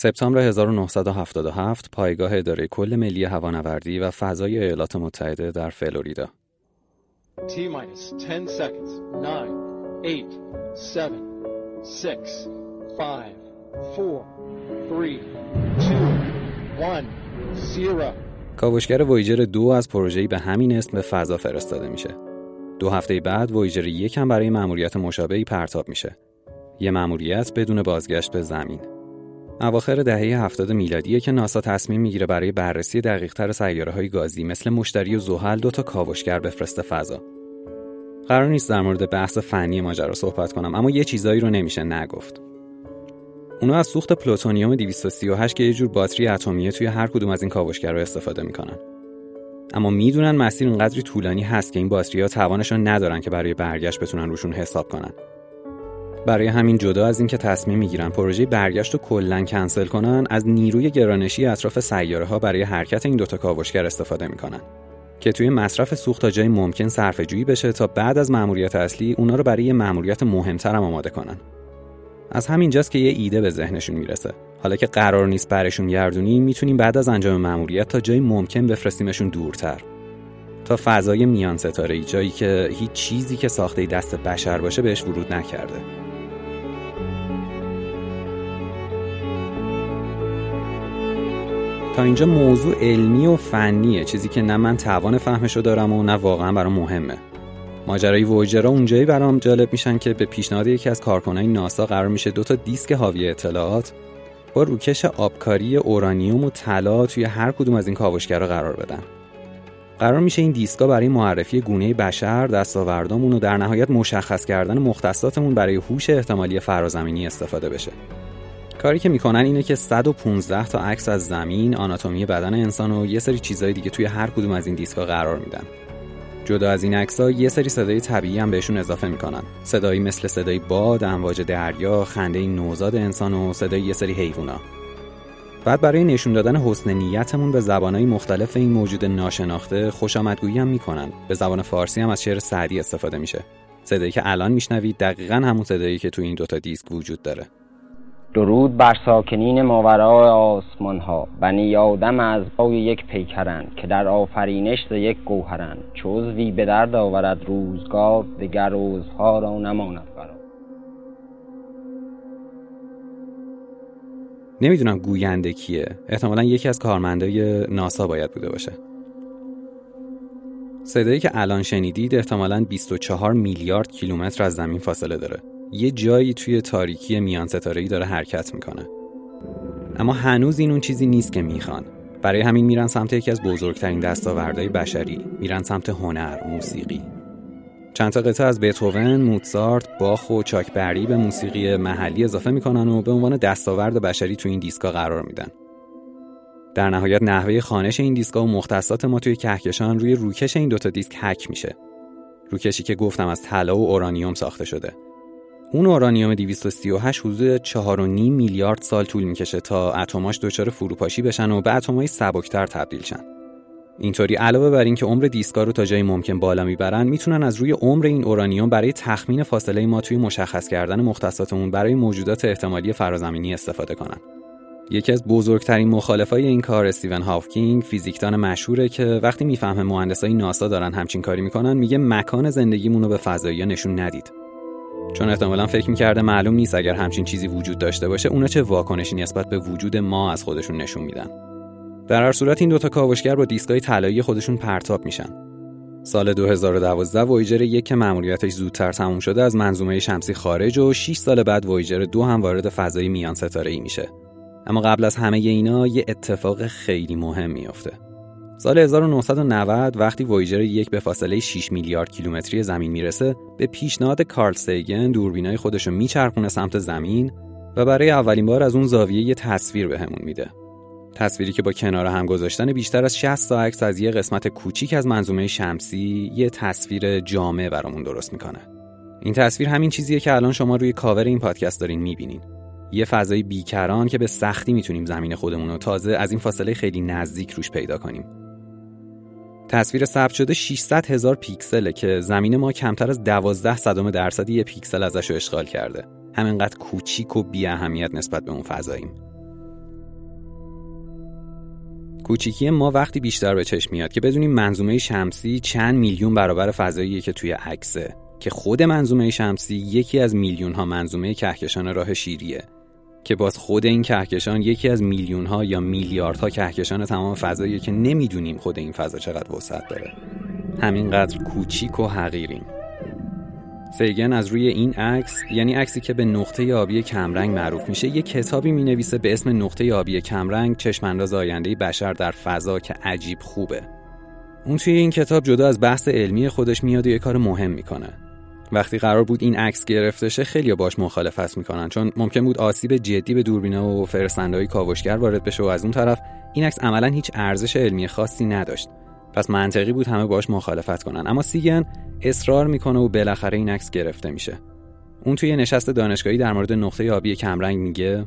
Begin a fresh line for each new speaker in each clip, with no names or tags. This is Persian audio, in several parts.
سپتامبر 1977 پایگاه اداره کل ملی هوانوردی و فضای ایالات متحده در فلوریدا T 10 seconds 9 8 7 6 5 4 3 2 1 0 کاوشگر وویجر دو از پروژه‌ای به همین اسم به فضا فرستاده میشه. دو هفته بعد وویجر یک هم برای مأموریت مشابهی پرتاب میشه. یه مأموریت بدون بازگشت به زمین. اواخر دهه 70 میلادیه که ناسا تصمیم می‌گیره برای بررسی دقیقتر سیاره های گازی مثل مشتری و زحل دو تا کاوشگر بفرسته فضا. قرار نیست در مورد بحث فنی ماجرا صحبت کنم اما یه چیزایی رو نمیشه نگفت. اونا از سوخت پلوتونیوم 238 که یه جور باتری اتمیه توی هر کدوم از این کاوشگرها استفاده می‌کنن. اما می‌دونن مسیر اونقدری طولانی هست که این باتری ها توانشون ندارن که برای برگشت بتونن روشون حساب کنن. برای همین جدا از اینکه تصمیم می‌گیرن پروژه برگشت رو کلا کنسل کنن از نیروی گرانشی اطراف سیاره ها برای حرکت این دوتا کاوشگر استفاده می‌کنن. که توی مصرف سوخت تا جای ممکن صرفه جویی بشه تا بعد از مأموریت اصلی اونا رو برای یه مأموریت مهمتر هم آماده کنن. از همینجاست که یه ایده به ذهنشون می‌رسه. حالا که قرار نیست برشون گردونیم می‌تونیم بعد از انجام مأموریت تا جای ممکن بفرستیمشون دورتر. تا فضای میان ستاره ای جایی که هیچ چیزی که ساخته دست بشر باشه بهش ورود نکرده. تا اینجا موضوع علمی و فنیه. چیزی که نه من توان فهمشو دارم و نه واقعا برام مهمه. ماجرای وویجرا اونجایی برام جالب میشن که به پیشنهاد یکی از کارکنای ناسا قرار میشه دو تا دیسک حاوی اطلاعات با روکش آبکاری اورانیوم و طلا توی هر کدوم از این کاوشگرا قرار بدن. قرار میشه این دیسکا برای معرفی گونه بشر، دستاوردامون و در نهایت مشخص کردن مختصاتمون برای هوش احتمالی فرازمینی استفاده بشه. کاری که می‌کنن اینه که 115 تا عکس از زمین، آناتومی بدن انسان و یه سری چیزهای دیگه توی هر کدوم از این دیسکا قرار میدن. جدا از این عکس‌ها یه سری صدای طبیعی هم بهشون اضافه می‌کنن. صدایی مثل صدای باد، امواج دریا، خنده نوزاد انسان و صدای یه سری حیوونا. بعد برای نشون دادن حسن نیتمون به زبانهای مختلف این موجود ناشناخته خوشامدگویی هم می‌کنن. به زبان فارسی هم از شعر سعدی استفاده میشه. صدایی که الان میشنوید دقیقا همون صدایی که تو این دوتا دیسک وجود داره.
درود بر ساکنین ماورای آسمان ها بنی آدم از بای یک پیکرند که در آفرینش ز یک گوهرند. چوزوی به درد آورد روزگار دگر روزها را نماند برا.
نمی‌دونم گوینده کیه. احتمالا یکی از کارمندای ناسا باید بوده باشه. صدایی که الان شنیدید احتمالا 24 میلیارد کیلومتر از زمین فاصله داره. یه جایی توی تاریکی میان ستاره داره حرکت می‌کنه اما هنوز این اون چیزی نیست که می‌خوان برای همین میرن سمت یکی از بزرگترین دستاوردهای بشری میرن سمت هنر موسیقی چند تا قطعه از بتهوون، موتزارت، باخ و چاکبری به موسیقی محلی اضافه می‌کنن و به عنوان دستاورد بشری توی این دیسکا قرار میدن. در نهایت نحوه خانش این دیسکا و مختصات ما توی کهکشان روی روکش این دوتا دیسک حک میشه. روکشی که گفتم از طلا و اورانیوم ساخته شده. اون اورانیوم 238 حدود 4.5 میلیارد سال طول می‌کشه تا اتماش دچار فروپاشی بشن و به اتمای سبکتر تبدیل شن. اینطوری علاوه بر اینکه عمر دیسکا رو تا جایی ممکن بالا می‌برن می‌تونن از روی عمر این اورانیوم برای تخمین فاصله ما توی مشخص کردن مختصاتمون برای موجودات احتمالی فرازمینی استفاده کنن. یکی از بزرگترین مخالفای این کار استیون هاوکینگ فیزیکدان مشهوره که وقتی می‌فهمه مهندسای ناسا دارن همچین کاری می‌کنن میگه مکان زندگیمون به فضایی نشون ندید. چون احتمالا فکر می‌کرده معلوم نیست اگر همچین چیزی وجود داشته باشه اونا چه واکنشی نسبت به وجود ما از خودشون نشون میدن. در هر صورت این دوتا کاوشگر با دیسکای طلایی خودشون پرتاب میشن. سال 2012 وویجر یک که مأموریتش زودتر تموم شده از منظومه شمسی خارج و 6 سال بعد وویجر دو هم وارد فضای میان ستاره ای میشه. اما قبل از همه اینا یه اتفاق خیلی مهم میافته. سال 1990 وقتی وویجر یک به فاصله 6 میلیارد کیلومتری زمین می‌رسه به پیشنهاد کارل سیگن دوربینای خودش رو میچرخونه سمت زمین و برای اولین بار از اون زاویه یه تصویر بهمون میده. تصویری که با کنار هم گذاشتن بیشتر از 60 تا عکس از یه قسمت کوچیک از منظومه شمسی یه تصویر جامع برامون درست می‌کنه. این تصویر همین چیزیه که الان شما روی کاور این پادکست دارین می‌بینین. یه فضای بیکران که به سختی می‌تونیم زمین خودمون رو تازه از این فاصله خیلی نزدیک روش پیدا کنیم. تصویر ثبت شده 600 هزار پیکسله که زمین ما کمتر از 12 صدم درصدی یه پیکسل ازش رو اشغال کرده. همینقدر کوچیک و بی اهمیت نسبت به اون فضاییم. کوچیکی ما وقتی بیشتر به چشم میاد که بدونیم منظومه شمسی چند میلیون برابر فضاییه که توی عکسه. که خود منظومه شمسی یکی از میلیون ها منظومه کهکشان راه شیریه. که باز خود این کهکشان یکی از میلیون ها یا میلیاردها کهکشان تمام فضاییه که نمی‌دونیم خود این فضا چقدر وسعت داره. همینقدر کوچیک و حقیریم. سیگن از روی این عکس یعنی عکسی که به نقطه آبی کمرنگ معروف میشه یه کتابی می‌نویسه به اسم نقطه آبی کمرنگ چشمانداز آینده بشر در فضا که عجیب خوبه. اون توی این کتاب جدا از بحث علمی خودش میاد و یه کار مهم می‌کنه. وقتی قرار بود این عکس گرفته شه خیلی باش مخالفت می‌کنن. چون ممکن بود آسیب جدی به دوربینه و فرستندهای کاوشگر وارد بشه و از اون طرف این عکس عملا هیچ ارزش علمی خاصی نداشت. پس منطقی بود همه باش مخالفت کنن. اما سیگن اصرار می‌کنه و بالاخره این عکس گرفته میشه. اون توی نشست دانشگاهی در مورد نقطه آبی کمرنگ میگه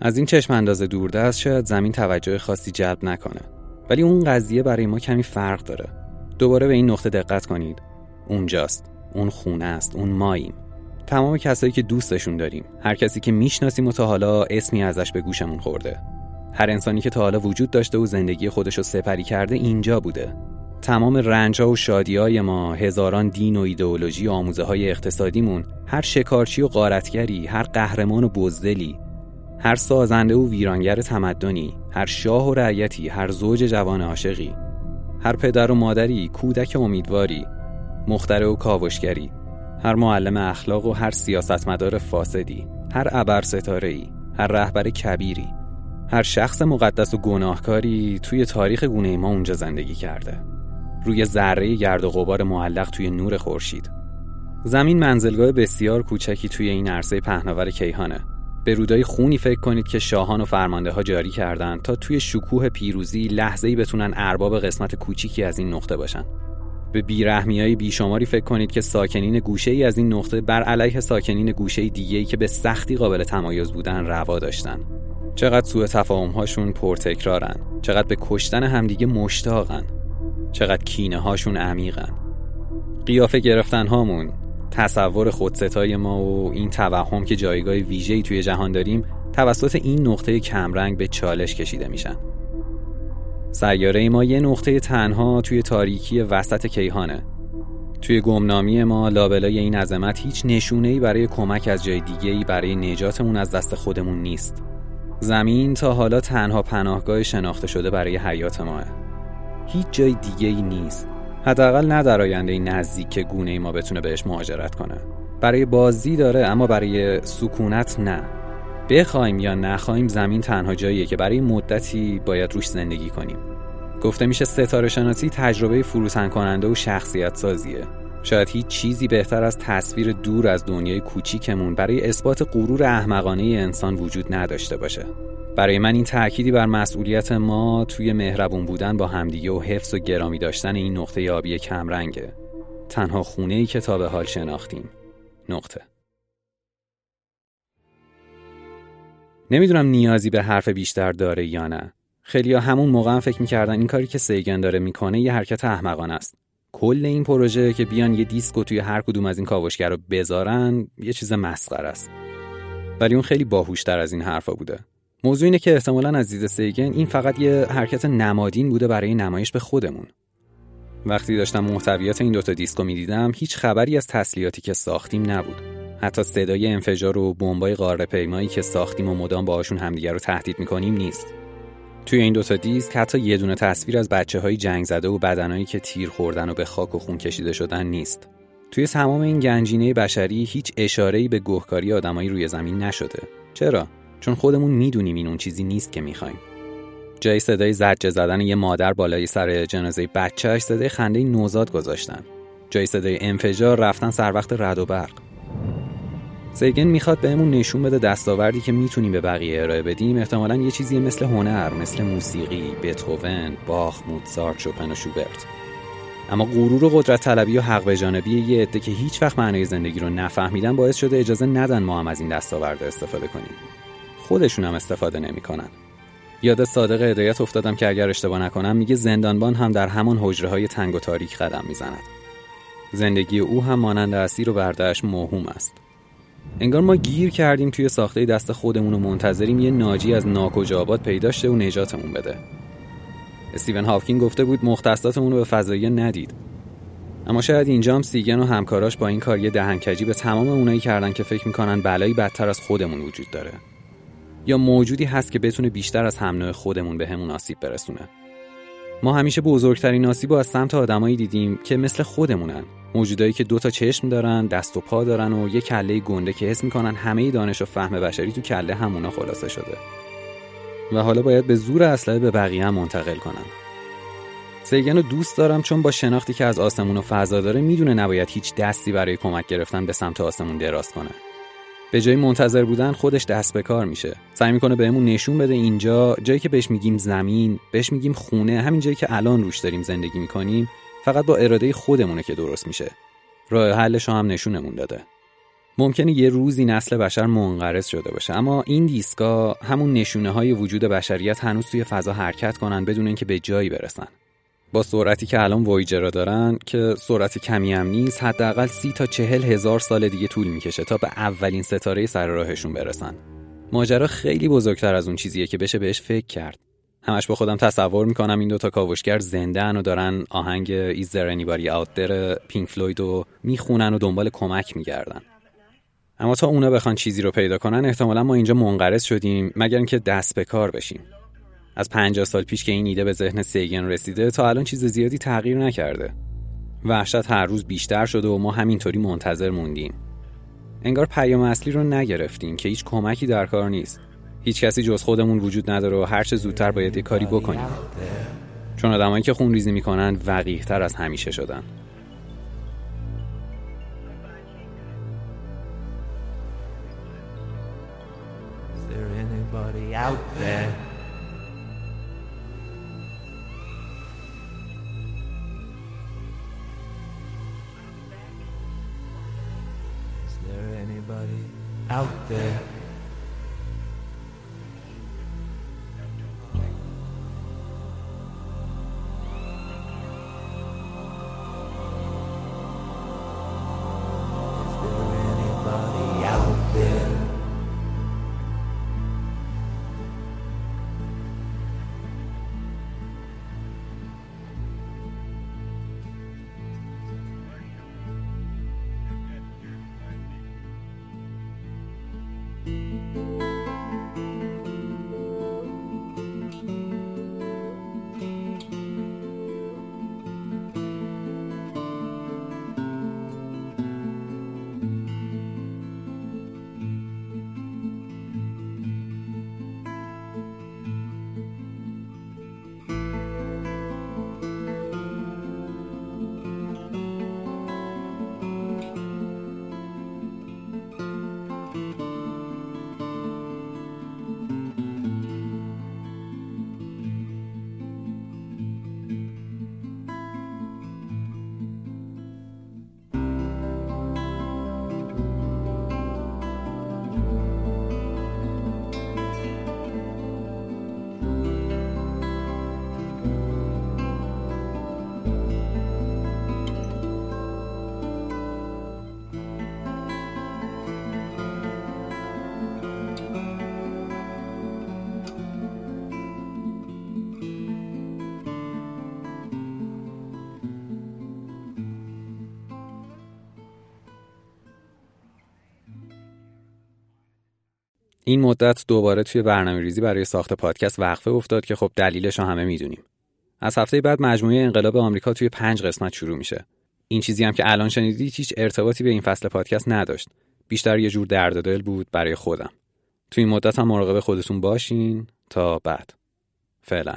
از این چشم انداز دوردست شاید زمین توجه خاصی جلب نکنه. ولی اون قضیه برای ما کمی فرق داره. دوباره به این نقطه دقت کنید. اونجاست. اون خونه است اون ماییم. تمام کسایی که دوستشون داریم. هر کسی که می‌شناسیم و تا حالا اسمی ازش به گوشمون خورده. هر انسانی که تا حالا وجود داشته و زندگی خودش رو سپری کرده اینجا بوده. تمام رنجا و شادیای ما هزاران دین و ایدئولوژی و آموزه های اقتصادیمون هر شکارچی و قارتگری هر قهرمان و بزدلی هر سازنده و ویرانگر تمدنی هر شاه و رعیتی هر زوج جوان عاشقی هر پدر و مادری کودک امیدواری مختره و کاوشگری هر معلم اخلاق و هر سیاستمدار فاسدی هر ابر ستاره هر رهبر کبیری هر شخص مقدس و گناهکاری توی تاریخ گونه ما اونجا زندگی کرده. روی ذره گرد و غبار معلق توی نور خورشید. زمین منزلگاه بسیار کوچکی توی این عرصه پهناور کیهانه. به رودای خونی فکر کنید که شاهان و فرمانده ها جاری کردند تا توی شکوه پیروزی لحظه ای بتونن ارباب قسمت کوچیکی از این نقطه باشن. به بیرحمی های بیشماری فکر کنید که ساکنین گوشه ای از این نقطه بر علیه ساکنین گوشه دیگه ای که به سختی قابل تمایز بودن روا داشتن. چقدر سوء تفاهم هاشون پرتکرارن. چقدر به کشتن همدیگه مشتاقن. چقدر کینه هاشون عمیقن. قیافه گرفتن هامون تصور خودستای ما و این توهم که جایگاه ویژه‌ای توی جهان داریم توسط این نقطه کمرنگ به چالش کشیده میشن. سیاره ما یه نقطه تنها توی تاریکی وسط کیهانه. توی گمنامی ما لابلای این عظمت هیچ نشونه‌ای برای کمک از جای دیگه‌ای برای نجاتمون از دست خودمون نیست. زمین تا حالا تنها پناهگاه شناخته شده برای حیات ماه. هیچ جای دیگه ای نیست. حداقل نه در آینده نزدیک که گونه ای ما بتونه بهش مهاجرت کنه. برای بازی داره اما برای سکونت نه. بخوایم یا نخوایم زمین تنها جاییه که برای مدتی باید روش زندگی کنیم. گفته میشه ستاره شناسی تجربه فروتن کننده و شخصیت سازیه. شاید هیچ چیزی بهتر از تصویر دور از دنیای کوچیکمون برای اثبات غرور احمقانه انسان وجود نداشته باشه. برای من این تأکیدی بر مسئولیت ما توی مهربون بودن با همدیگه و حفظ و گرامی داشتن این نقطه آبی کمرنگه. تنها خونه ای که تا به حال شناختیم. نقطه. نمی‌دونم نیازی به حرف بیشتر داره یا نه. خیلی همون موقع هم فکر می‌کردن این کاری که سیگن داره می‌کنه یه حرکت احمقانه است. کل این پروژه که بیان یه دیسکو توی هر کدوم از این کاوشگر رو بذارن یه چیز مسخره است. ولی اون خیلی باهوشتر از این حرفا بوده. موضوع اینه که احتمالا از دید سیگن این فقط یه حرکت نمادین بوده برای نمایش به خودمون. وقتی داشتم محتویات این دوتا دیسکو می‌دیدم هیچ خبری از تسلیحاتی که ساختیم نبود. حتی صدای انفجار و بمبای قاره پیمایی که ساختیم و مدام باهاشون همدیگر رو تهدید می‌کنیم نیست. توی این دوتا دیسک حتی یه دونه تصویر از بچه های جنگ زده و بدنهایی که تیر خوردن و به خاک و خون کشیده شدن نیست. توی تمام این گنجینه بشری هیچ اشاره‌ای به گهکاری آدمایی روی زمین نشده. چرا؟ چون خودمون می‌دونیم این اون چیزی نیست که می‌خوایم. جای صدای زجه زدن یه مادر بالای سر جنازه بچهش صدای خنده نوزاد گذاشتن. جای صدای انفجار رفتن سر وقت رد و برق. سیگن می‌خواد بهمون نشون بده دستاوردی که می‌تونیم به بقیه ارائه بدیم. احتمالا یه چیزی مثل هنر مثل موسیقی بتهوون باخ موتسارت شوپن و شوبرت. اما غرور و قدرت طلبی و حق به جانبی یه عده که هیچ وقت معنای زندگی رو نفهمیدن باعث شده اجازه ندن ما هم از این دستاورد استفاده کنیم. خودشون هم استفاده نمی‌کنن. یاد صادق هدایت افتادم که اگر اشتباه نکنم میگه زندانبان هم در همان حجره های تنگ و تاریک قدم می‌زند. زندگی او هم مانند اسیر و بردهش موهوم است. انگار ما گیر کردیم توی ساخته دست خودمون و منتظریم یه ناجی از ناکجا آباد پیدا شه و نجاتمون بده. استیون هاوکینگ گفته بود مختصاتمون رو به فضایی ندید. اما شاید اینجا هم سیگن و همکاراش با این کار یه دهنکجی به تمام اونایی کردن که فکر می‌کنن بلایی بدتر از خودمون وجود داره. یا موجودی هست که بتونه بیشتر از هم خودمون به همون آسیب برسونه. ما همیشه بزرگترین آسیب از سمت آدمایی دیدیم که مثل خودمونن. موجودایی که دو تا چشم دارن دست و پا دارن و یه کله گنده که حس می‌کنن همه دانش و فهم بشری تو کله همونا خلاصه شده. و حالا باید به زور اسلحه به بقیه هم منتقل کنن. سیگن رو دوست دارم چون با شناختی که از آسمون و فضا داره می‌دونه نباید هیچ دستی برای کمک گرفتن به سمت آسمون دراز کنه. به جای منتظر بودن خودش دست به کار میشه. سعی می‌کنه بهمون نشون بده اینجا جایی که بهش میگیم زمین بهش میگیم خونه همین جایی که الان روش داریم زندگی می‌کنیم فقط با اراده خودمونه که درست میشه. راه حلش هم نشونمون داده. ممکنه یه روزی نسل بشر منقرض شده باشه اما این دیسکا همون نشونه های وجود بشریت هنوز توی فضا حرکت کنن بدون اینکه به جایی برسن. با سرعتی که الان وایجرا دارن که سرعت کمی هم نیست حداقل سی تا چهل هزار سال دیگه طول می‌کشه تا به اولین ستاره سر راهشون برسن. ماجرا خیلی بزرگتر از اون چیزیه که بشه بهش فکر کرد. همش با خودم تصور می‌کنم این دوتا کاوشگر زنده و دارن آهنگ Is There Anybody Out There پینک فلوید رو می‌خونن و دنبال کمک میگردن. اما تا اونا بخوان چیزی رو پیدا کنن احتمالا ما اینجا منقرض شدیم مگر اینکه دست به کار بشیم. از 50 سال پیش که این ایده به ذهن سیگن رسیده تا الان چیز زیادی تغییر نکرده. وحشت هر روز بیشتر شده و ما همینطوری منتظر موندیم. انگار پیام اصلی رو نگرفتیم که هیچ کمکی در کار نیست. هیچ کسی جز خودمون وجود نداره و هر چه زودتر باید یه کاری بکنیم. چون آدمایی که خون ریزی می‌کنن وقیه تر از همیشه شدن. Out there. این مدت دوباره توی برنامه ریزی برای ساخت پادکست وقفه افتاد که خب دلیلش رو همه می‌دونیم. از هفته بعد مجموعه انقلاب آمریکا توی پنج قسمت شروع میشه. این چیزی هم که الان شنیدید هیچ ارتباطی به این فصل پادکست نداشت. بیشتر یه جور درد دل بود برای خودم. توی این مدت هم مراقب خودتون باشین تا بعد. فعلا